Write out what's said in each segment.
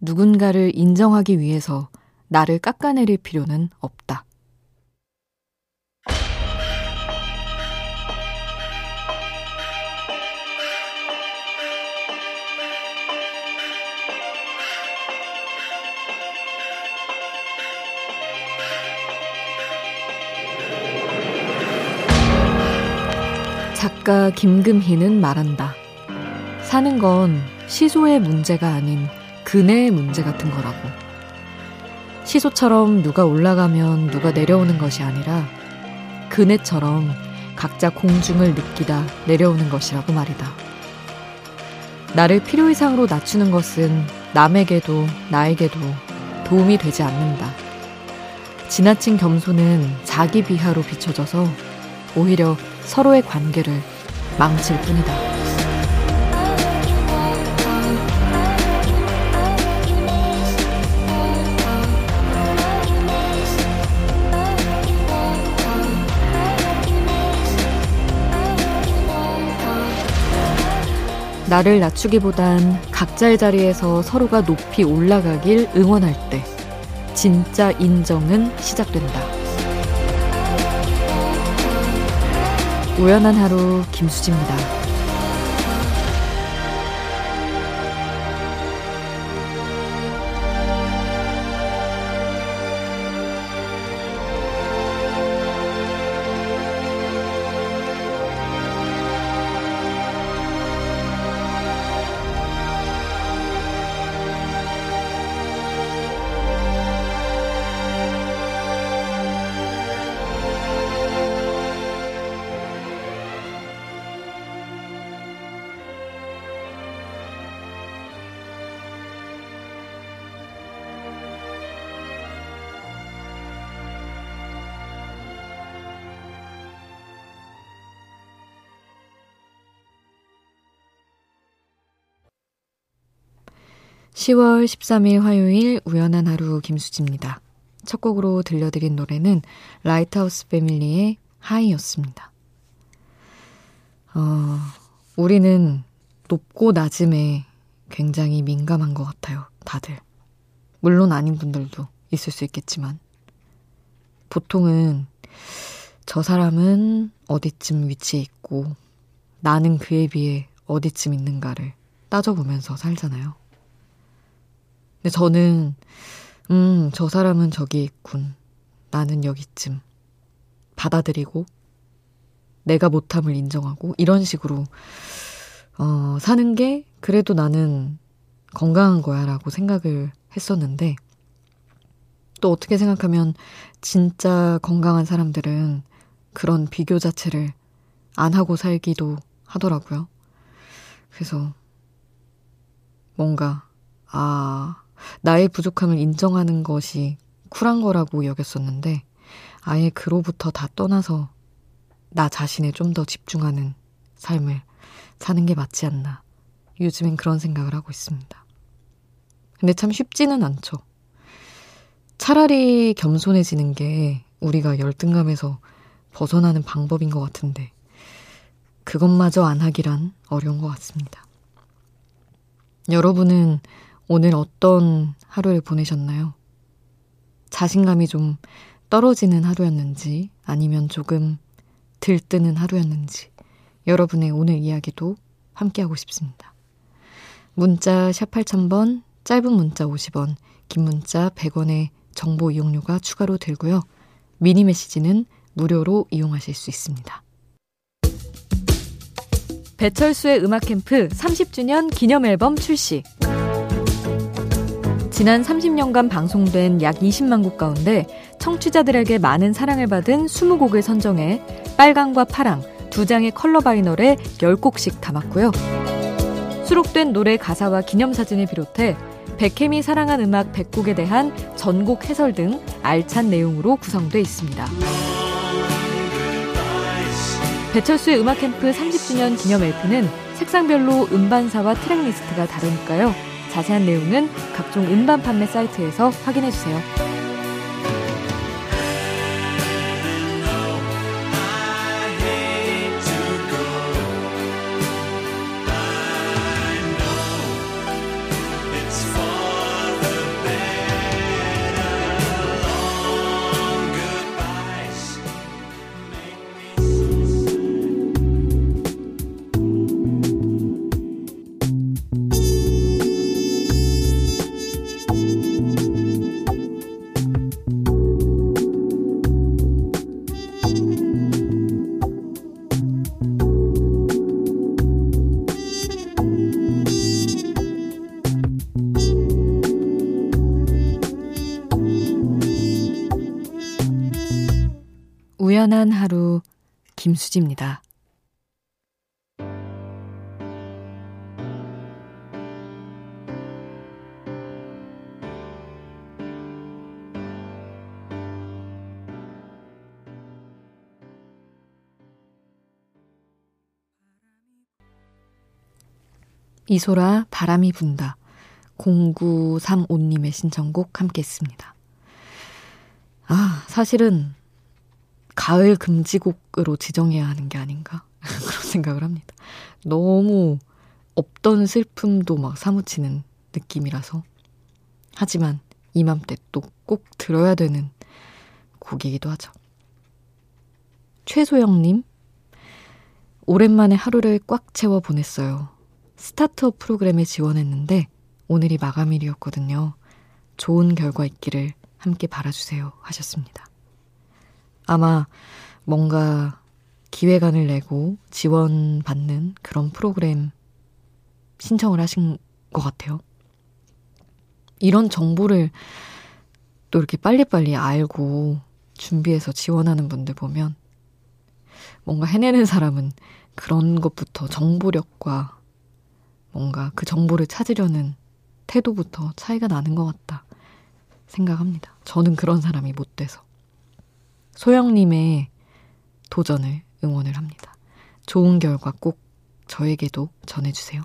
누군가를 인정하기 위해서 나를 깎아내릴 필요는 없다. 작가 김금희는 말한다. 사는 건 시소의 문제가 아닌 그네의 문제 같은 거라고. 시소처럼 누가 올라가면 누가 내려오는 것이 아니라 그네처럼 각자 공중을 느끼다 내려오는 것이라고 말이다. 나를 필요 이상으로 낮추는 것은 남에게도 나에게도 도움이 되지 않는다. 지나친 겸손은 자기 비하로 비춰져서 오히려 서로의 관계를 망칠 뿐이다. 나를 낮추기보단 각자의 자리에서 서로가 높이 올라가길 응원할 때 진짜 인정은 시작된다. 우연한 하루 김수지입니다. 10월 13일 화요일 우연한 하루 김수지입니다. 첫 곡으로 들려드린 노래는 라이트하우스 패밀리의 High였습니다. 어, 우리는 높고 낮음에 굉장히 민감한 것 같아요. 다들. 물론 아닌 분들도 있을 수 있겠지만. 보통은 저 사람은 어디쯤 위치해 있고 나는 그에 비해 어디쯤 있는가를 따져보면서 살잖아요. 근데 저는, 음, 저 사람은 저기 있군. 나는 여기쯤. 받아들이고, 내가 못함을 인정하고, 이런 식으로, 어, 사는 게 그래도 나는 건강한 거야 라고 생각을 했었는데, 또 어떻게 생각하면 진짜 건강한 사람들은 그런 비교 자체를 안 하고 살기도 하더라고요. 그래서 뭔가, 아, 나의 부족함을 인정하는 것이 쿨한 거라고 여겼었는데 아예 그로부터 다 떠나서 나 자신에 좀 더 집중하는 삶을 사는 게 맞지 않나. 요즘엔 그런 생각을 하고 있습니다. 근데 참 쉽지는 않죠. 차라리 겸손해지는 게 우리가 열등감에서 벗어나는 방법인 것 같은데, 그것마저 안 하기란 어려운 것 같습니다. 여러분은 오늘 어떤 하루를 보내셨나요? 자신감이 좀 떨어지는 하루였는지 아니면 조금 들뜨는 하루였는지 여러분의 오늘 이야기도 함께하고 싶습니다. 문자 샵 8000번, 짧은 문자 50원, 긴 문자 100원의 정보 이용료가 추가로 들고요. 미니 메시지는 무료로 이용하실 수 있습니다. 배철수의 음악 캠프 30주년 기념 앨범 출시. 지난 30년간 방송된 약 20만 곡 가운데 청취자들에게 많은 사랑을 받은 20곡을 선정해 빨강과 파랑 두 장의 컬러 바이널에 10곡씩 담았고요. 수록된 노래 가사와 기념사진을 비롯해 백혜미 사랑한 음악 100곡에 대한 전곡 해설 등 알찬 내용으로 구성되어 있습니다. 배철수의 음악 캠프 30주년 기념 LP는 색상별로 음반사와 트랙리스트가 다르니까요. 자세한 내용은 각종 음반 판매 사이트에서 확인해 주세요. 우연한 하루 김수지입니다. 이소라 바람이 분다. 0935님의 신청곡 함께 했습니다. 아, 사실은 가을 금지곡으로 지정해야 하는 게 아닌가? 그런 생각을 합니다. 너무 없던 슬픔도 막 사무치는 느낌이라서. 하지만 이맘때 또 꼭 들어야 되는 곡이기도 하죠. 최소영님, 오랜만에 하루를 꽉 채워 보냈어요. 스타트업 프로그램에 지원했는데 오늘이 마감일이었거든요. 좋은 결과 있기를 함께 바라주세요 하셨습니다. 아마 뭔가 기획안을 내고 지원받는 그런 프로그램 신청을 하신 것 같아요. 이런 정보를 또 이렇게 빨리빨리 알고 준비해서 지원하는 분들 보면 뭔가 해내는 사람은 그런 것부터 정보력과 뭔가 그 정보를 찾으려는 태도부터 차이가 나는 것 같다 생각합니다. 저는 그런 사람이 못 돼서. 소영님의 도전을 응원을 합니다. 좋은 결과 꼭 저에게도 전해주세요.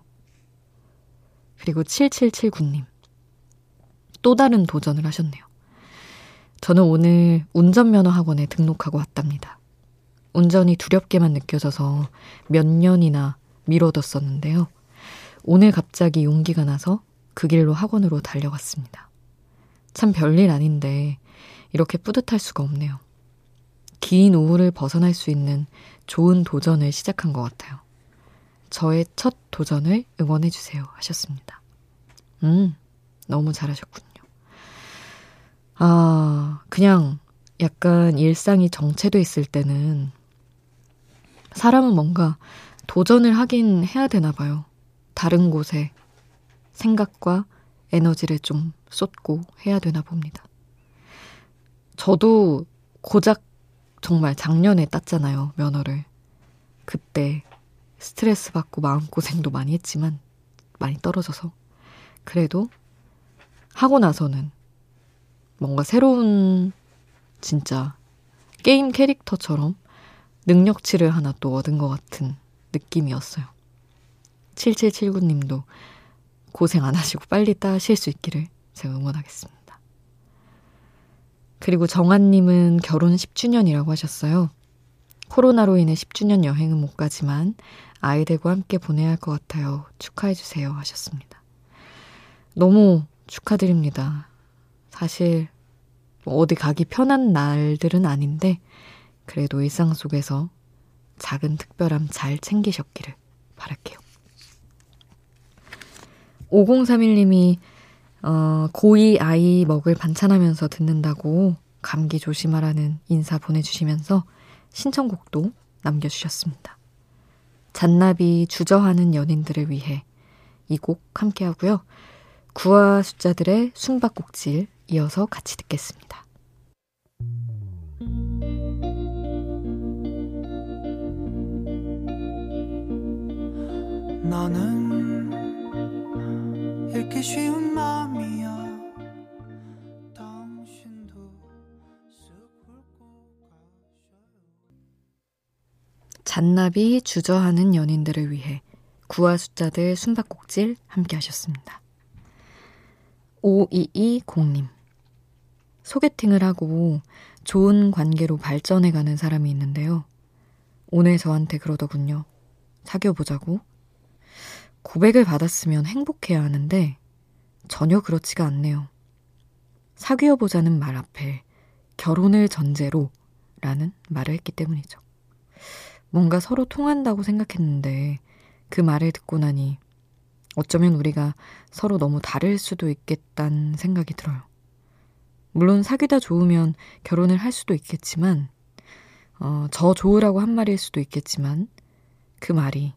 그리고 7779님. 또 다른 도전을 하셨네요. 저는 오늘 운전면허 학원에 등록하고 왔답니다. 운전이 두렵게만 느껴져서 몇 년이나 미뤄뒀었는데요. 오늘 갑자기 용기가 나서 그 길로 학원으로 달려갔습니다. 참 별일 아닌데 이렇게 뿌듯할 수가 없네요. 긴 우울을 벗어날 수 있는 좋은 도전을 시작한 것 같아요. 저의 첫 도전을 응원해주세요. 하셨습니다. 음, 너무 잘하셨군요. 아, 그냥 약간 일상이 정체돼 있을 때는 사람은 뭔가 도전을 하긴 해야 되나 봐요. 다른 곳에 생각과 에너지를 좀 쏟고 해야 되나 봅니다. 저도 고작 정말 작년에 땄잖아요, 면허를. 그때 스트레스 받고 마음고생도 많이 했지만 많이 떨어져서. 그래도 하고 나서는 뭔가 새로운 진짜 게임 캐릭터처럼 능력치를 하나 또 얻은 것 같은 느낌이었어요. 7779님도 고생 안 하시고 빨리 따실 수 있기를 제가 응원하겠습니다. 그리고 정한님은 결혼 10주년이라고 하셨어요. 코로나로 인해 10주년 여행은 못 가지만 아이들과 함께 보내야 할 것 같아요. 축하해주세요. 하셨습니다. 너무 축하드립니다. 사실 뭐 어디 가기 편한 날들은 아닌데 그래도 일상 속에서 작은 특별함 잘 챙기셨기를 바랄게요. 5031님이 어, 고2 아이 먹을 반찬하면서 듣는다고 감기 조심하라는 인사 보내주시면서 신청곡도 남겨주셨습니다. 잔나비 주저하는 연인들을 위해 이 곡 함께 하고요. 구화 숫자들의 숨바꼭질 이어서 같이 듣겠습니다. 나는 읽기 쉬운 마음이야 잔나비 주저하는 연인들을 위해 구화 숫자들 숨바꼭질 함께 하셨습니다. 5220님 소개팅을 하고 좋은 관계로 발전해가는 사람이 있는데요. 오늘 저한테 그러더군요. 사귀어보자고. 고백을 받았으면 행복해야 하는데 전혀 그렇지가 않네요. 사귀어보자는 말 앞에 결혼을 전제로 라는 말을 했기 때문이죠. 뭔가 서로 통한다고 생각했는데 그 말을 듣고 나니 어쩌면 우리가 서로 너무 다를 수도 있겠다는 생각이 들어요. 물론 사귀다 좋으면 결혼을 할 수도 있겠지만, 어, 저 좋으라고 한 말일 수도 있겠지만, 그 말이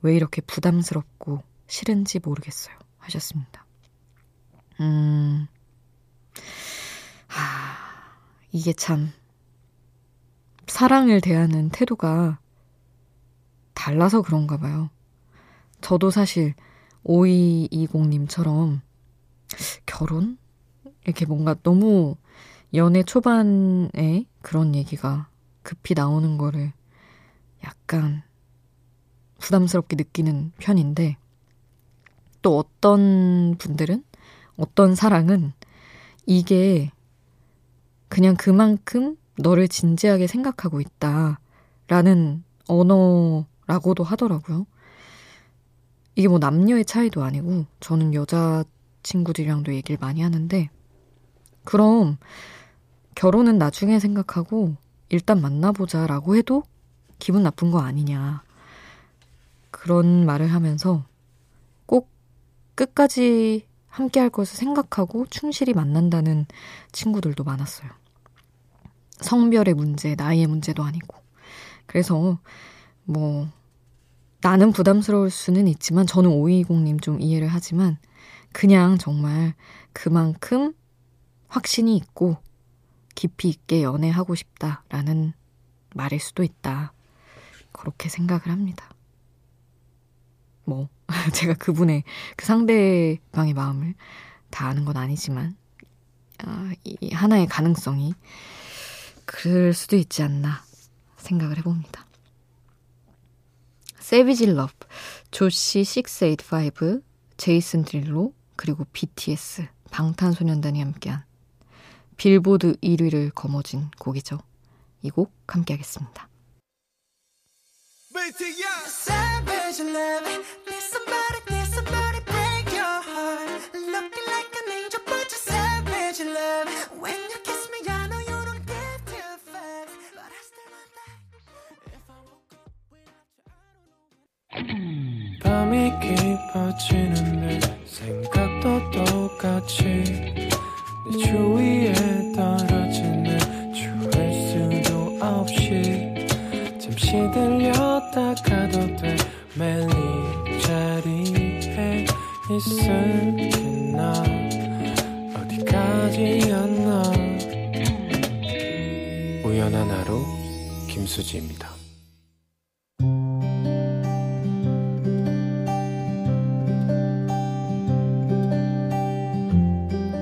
왜 이렇게 부담스럽고 싫은지 모르겠어요. 하셨습니다. 음, 하, 이게 참 사랑을 대하는 태도가 달라서 그런가 봐요. 저도 사실 5220님처럼 결혼? 이렇게 뭔가 너무 연애 초반에 그런 얘기가 급히 나오는 거를 약간 부담스럽게 느끼는 편인데 또 어떤 분들은 어떤 사랑은 이게 그냥 그만큼 너를 진지하게 생각하고 있다 라는 언어라고도 하더라고요. 이게 뭐 남녀의 차이도 아니고 저는 여자 친구들이랑도 얘기를 많이 하는데 그럼 결혼은 나중에 생각하고 일단 만나보자 라고 해도 기분 나쁜 거 아니냐. 그런 말을 하면서 꼭 끝까지 함께 할 것을 생각하고 충실히 만난다는 친구들도 많았어요. 성별의 문제, 나이의 문제도 아니고. 그래서 뭐 나는 부담스러울 수는 있지만 저는 5220님 좀 이해를 하지만 그냥 정말 그만큼 확신이 있고 깊이 있게 연애하고 싶다라는 말일 수도 있다. 그렇게 생각을 합니다. 뭐, 제가 그분의, 그 상대방의 마음을 다 아는 건 아니지만, 아, 이 하나의 가능성이 그럴 수도 있지 않나 생각을 해봅니다. Savage Love, 조시 685, 제이슨 데룰로, 그리고 BTS, 방탄소년단이 함께한 빌보드 1위를 거머쥔 곡이죠. 이 곡 함께 하겠습니다. 밤이 깊어지는데 생각도 똑같이 내 주위에 떨어지는 좋을 수도 없이 잠시 들렸다 가 김수지입니다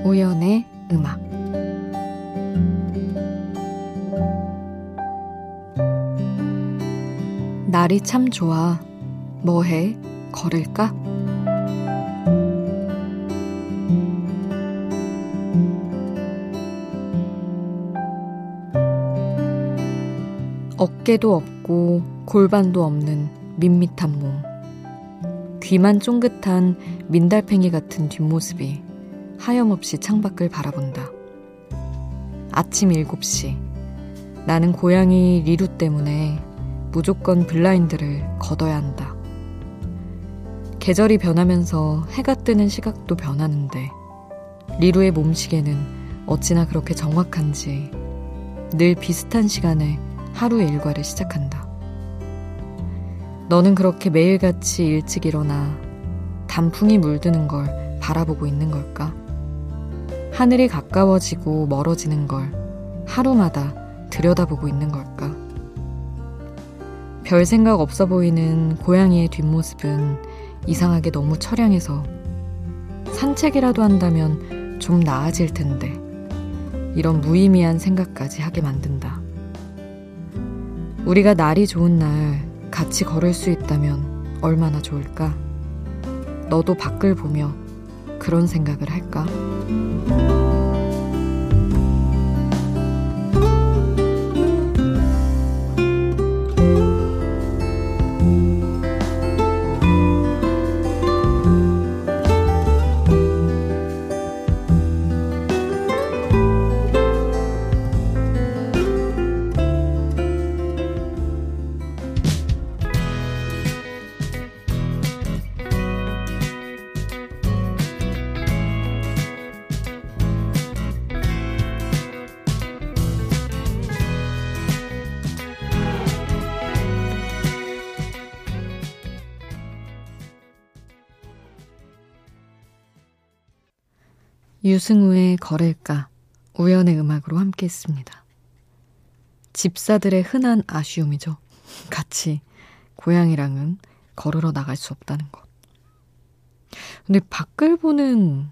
우연의 음악 날이 참 좋아. 뭐해? 걸을까? 어깨도 없고 골반도 없는 밋밋한 몸. 귀만 쫑긋한 민달팽이 같은 뒷모습이 하염없이 창밖을 바라본다. 아침 7시. 나는 고양이 리루 때문에 무조건 블라인드를 걷어야 한다. 계절이 변하면서 해가 뜨는 시각도 변하는데 리루의 몸시계는 어찌나 그렇게 정확한지 늘 비슷한 시간에 하루의 일과를 시작한다. 너는 그렇게 매일같이 일찍 일어나 단풍이 물드는 걸 바라보고 있는 걸까? 하늘이 가까워지고 멀어지는 걸 하루마다 들여다보고 있는 걸까? 별 생각 없어 보이는 고양이의 뒷모습은 이상하게 너무 처량해서 산책이라도 한다면 좀 나아질 텐데 이런 무의미한 생각까지 하게 만든다. 우리가 날이 좋은 날 같이 걸을 수 있다면 얼마나 좋을까? 너도 밖을 보며 그런 생각을 할까? 유승우의 걸을까 우연의 음악으로 함께 했습니다. 집사들의 흔한 아쉬움이죠. 같이 고양이랑은 걸으러 나갈 수 없다는 것. 근데 밖을 보는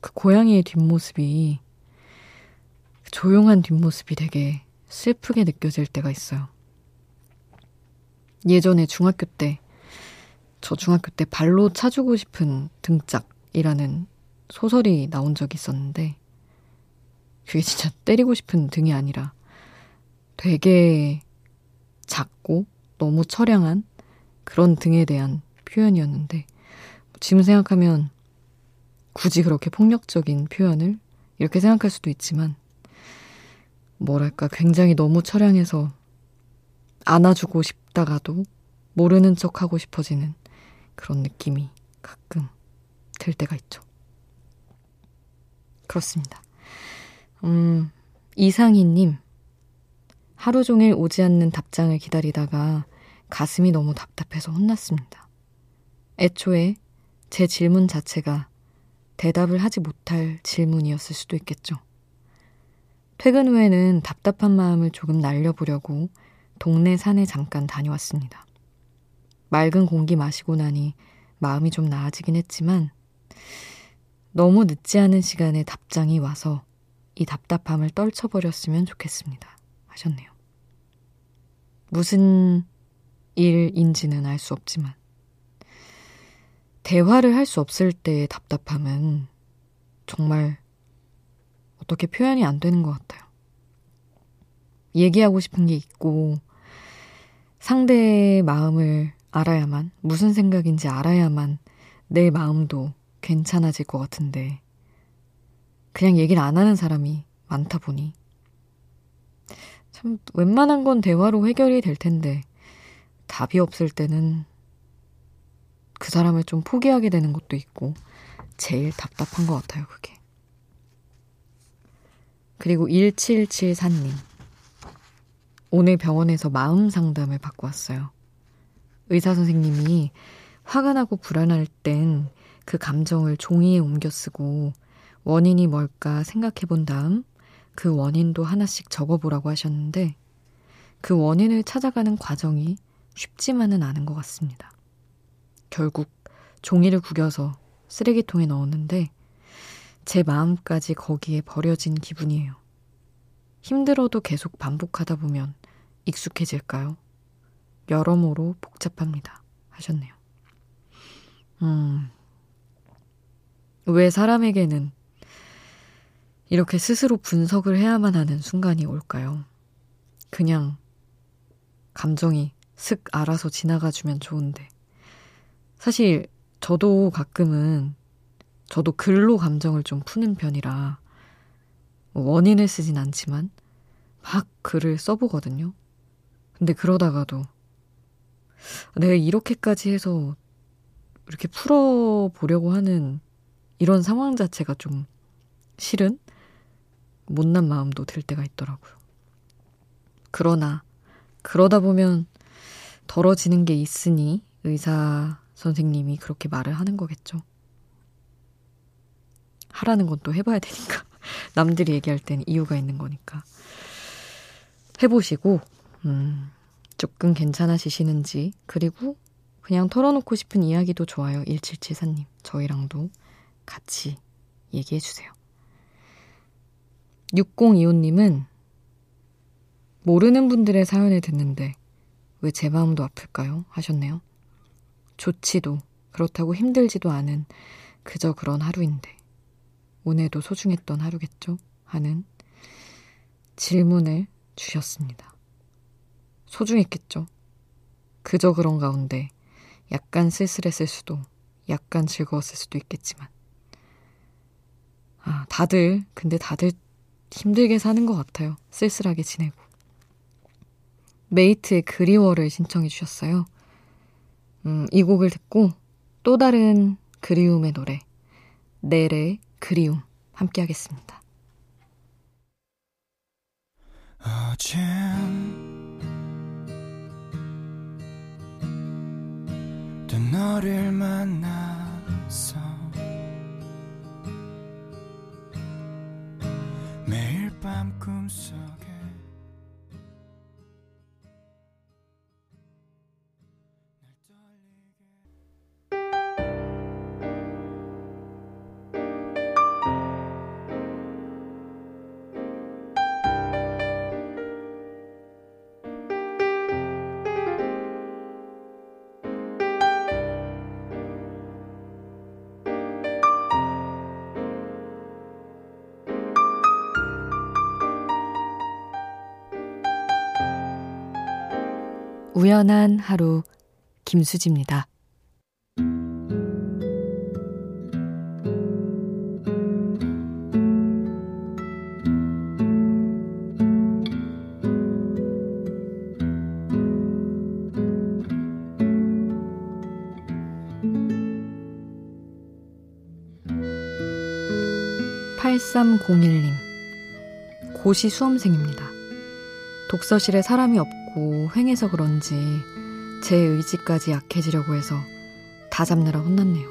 그 고양이의 뒷모습이 조용한 뒷모습이 되게 슬프게 느껴질 때가 있어요. 예전에 중학교 때, 저 중학교 때 발로 차주고 싶은 등짝이라는 소설이 나온 적이 있었는데, 그게 진짜 때리고 싶은 등이 아니라 되게 작고 너무 처량한 그런 등에 대한 표현이었는데, 지금 생각하면 굳이 그렇게 폭력적인 표현을 이렇게 생각할 수도 있지만, 뭐랄까, 굉장히 너무 처량해서 안아주고 싶다가도 모르는 척 하고 싶어지는 그런 느낌이 가끔 들 때가 있죠. 그렇습니다. 음, 이상희님. 하루 종일 오지 않는 답장을 기다리다가 가슴이 너무 답답해서 혼났습니다. 애초에 제 질문 자체가 대답을 하지 못할 질문이었을 수도 있겠죠. 퇴근 후에는 답답한 마음을 조금 날려보려고 동네 산에 잠깐 다녀왔습니다. 맑은 공기 마시고 나니 마음이 좀 나아지긴 했지만 너무 늦지 않은 시간에 답장이 와서 이 답답함을 떨쳐버렸으면 좋겠습니다. 하셨네요. 무슨 일인지는 알 수 없지만 대화를 할 수 없을 때의 답답함은 정말 어떻게 표현이 안 되는 것 같아요. 얘기하고 싶은 게 있고, 상대의 마음을 알아야만, 무슨 생각인지 알아야만 내 마음도 괜찮아질 것 같은데, 그냥 얘기를 안 하는 사람이 많다 보니, 참, 웬만한 건 대화로 해결이 될 텐데, 답이 없을 때는 그 사람을 좀 포기하게 되는 것도 있고, 제일 답답한 것 같아요, 그게. 그리고 1774님. 오늘 병원에서 마음 상담을 받고 왔어요. 의사 선생님이 화가 나고 불안할 땐 그 감정을 종이에 옮겨 쓰고 원인이 뭘까 생각해 본 다음 그 원인도 하나씩 적어보라고 하셨는데 그 원인을 찾아가는 과정이 쉽지만은 않은 것 같습니다. 결국 종이를 구겨서 쓰레기통에 넣었는데 제 마음까지 거기에 버려진 기분이에요. 힘들어도 계속 반복하다 보면 익숙해질까요? 여러모로 복잡합니다. 하셨네요. 음, 왜 사람에게는 이렇게 스스로 분석을 해야만 하는 순간이 올까요? 그냥 감정이 슥 알아서 지나가주면 좋은데. 사실 저도 가끔은 저도 글로 감정을 좀 푸는 편이라 뭐 원인을 쓰진 않지만 막 글을 써보거든요. 근데 그러다가도 내가 이렇게까지 해서 이렇게 풀어보려고 하는 이런 상황 자체가 좀 싫은 못난 마음도 들 때가 있더라고요. 그러나 그러다 보면 덜어지는 게 있으니 의사 선생님이 그렇게 말을 하는 거겠죠. 하라는 건 또 해봐야 되니까. 남들이 얘기할 땐 이유가 있는 거니까. 해보시고, 음, 조금 괜찮아지시는지, 그리고 그냥 털어놓고 싶은 이야기도 좋아요. 1774님. 저희랑도 같이 얘기해 주세요. 6025님은 모르는 분들의 사연을 듣는데 왜 제 마음도 아플까요? 하셨네요. 좋지도 그렇다고 힘들지도 않은 그저 그런 하루인데 오늘도 소중했던 하루겠죠? 하는 질문을 주셨습니다. 소중했겠죠? 그저 그런 가운데 약간 쓸쓸했을 수도, 약간 즐거웠을 수도 있겠지만. 아, 다들, 근데 다들 힘들게 사는 것 같아요. 쓸쓸하게 지내고. 메이트의 그리워를 신청해 주셨어요. 음, 이 곡을 듣고 또 다른 그리움의 노래, 넬의 그리움 함께 하겠습니다. 어젠 또 너를 만나서 밤 꿈속 우연한 하루 김수지입니다. 8301님. 고시 수험생입니다. 독서실에 사람이 없고 횡해서 그런지 제 의지까지 약해지려고 해서 다 잡느라 혼났네요.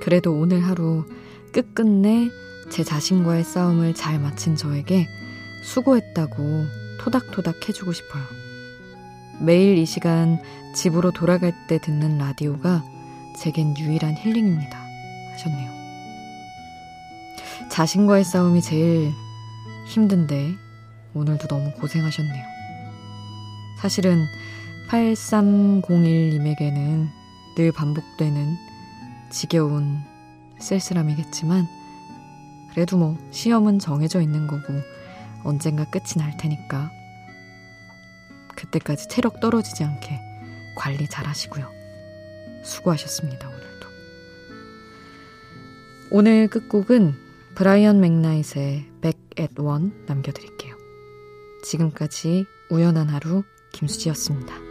그래도 오늘 하루 끝끝내 제 자신과의 싸움을 잘 마친 저에게 수고했다고 토닥토닥 해주고 싶어요. 매일 이 시간 집으로 돌아갈 때 듣는 라디오가 제겐 유일한 힐링입니다. 하셨네요. 자신과의 싸움이 제일 힘든데 오늘도 너무 고생하셨네요. 사실은 8301님에게는 늘 반복되는 지겨운 쓸쓸함이겠지만 그래도 뭐 시험은 정해져 있는 거고 언젠가 끝이 날 테니까 그때까지 체력 떨어지지 않게 관리 잘 하시고요. 수고하셨습니다, 오늘도. 오늘 끝곡은 브라이언 맥나잇의 Back 남겨드릴게요. 지금까지 우연한 하루 김수지였습니다.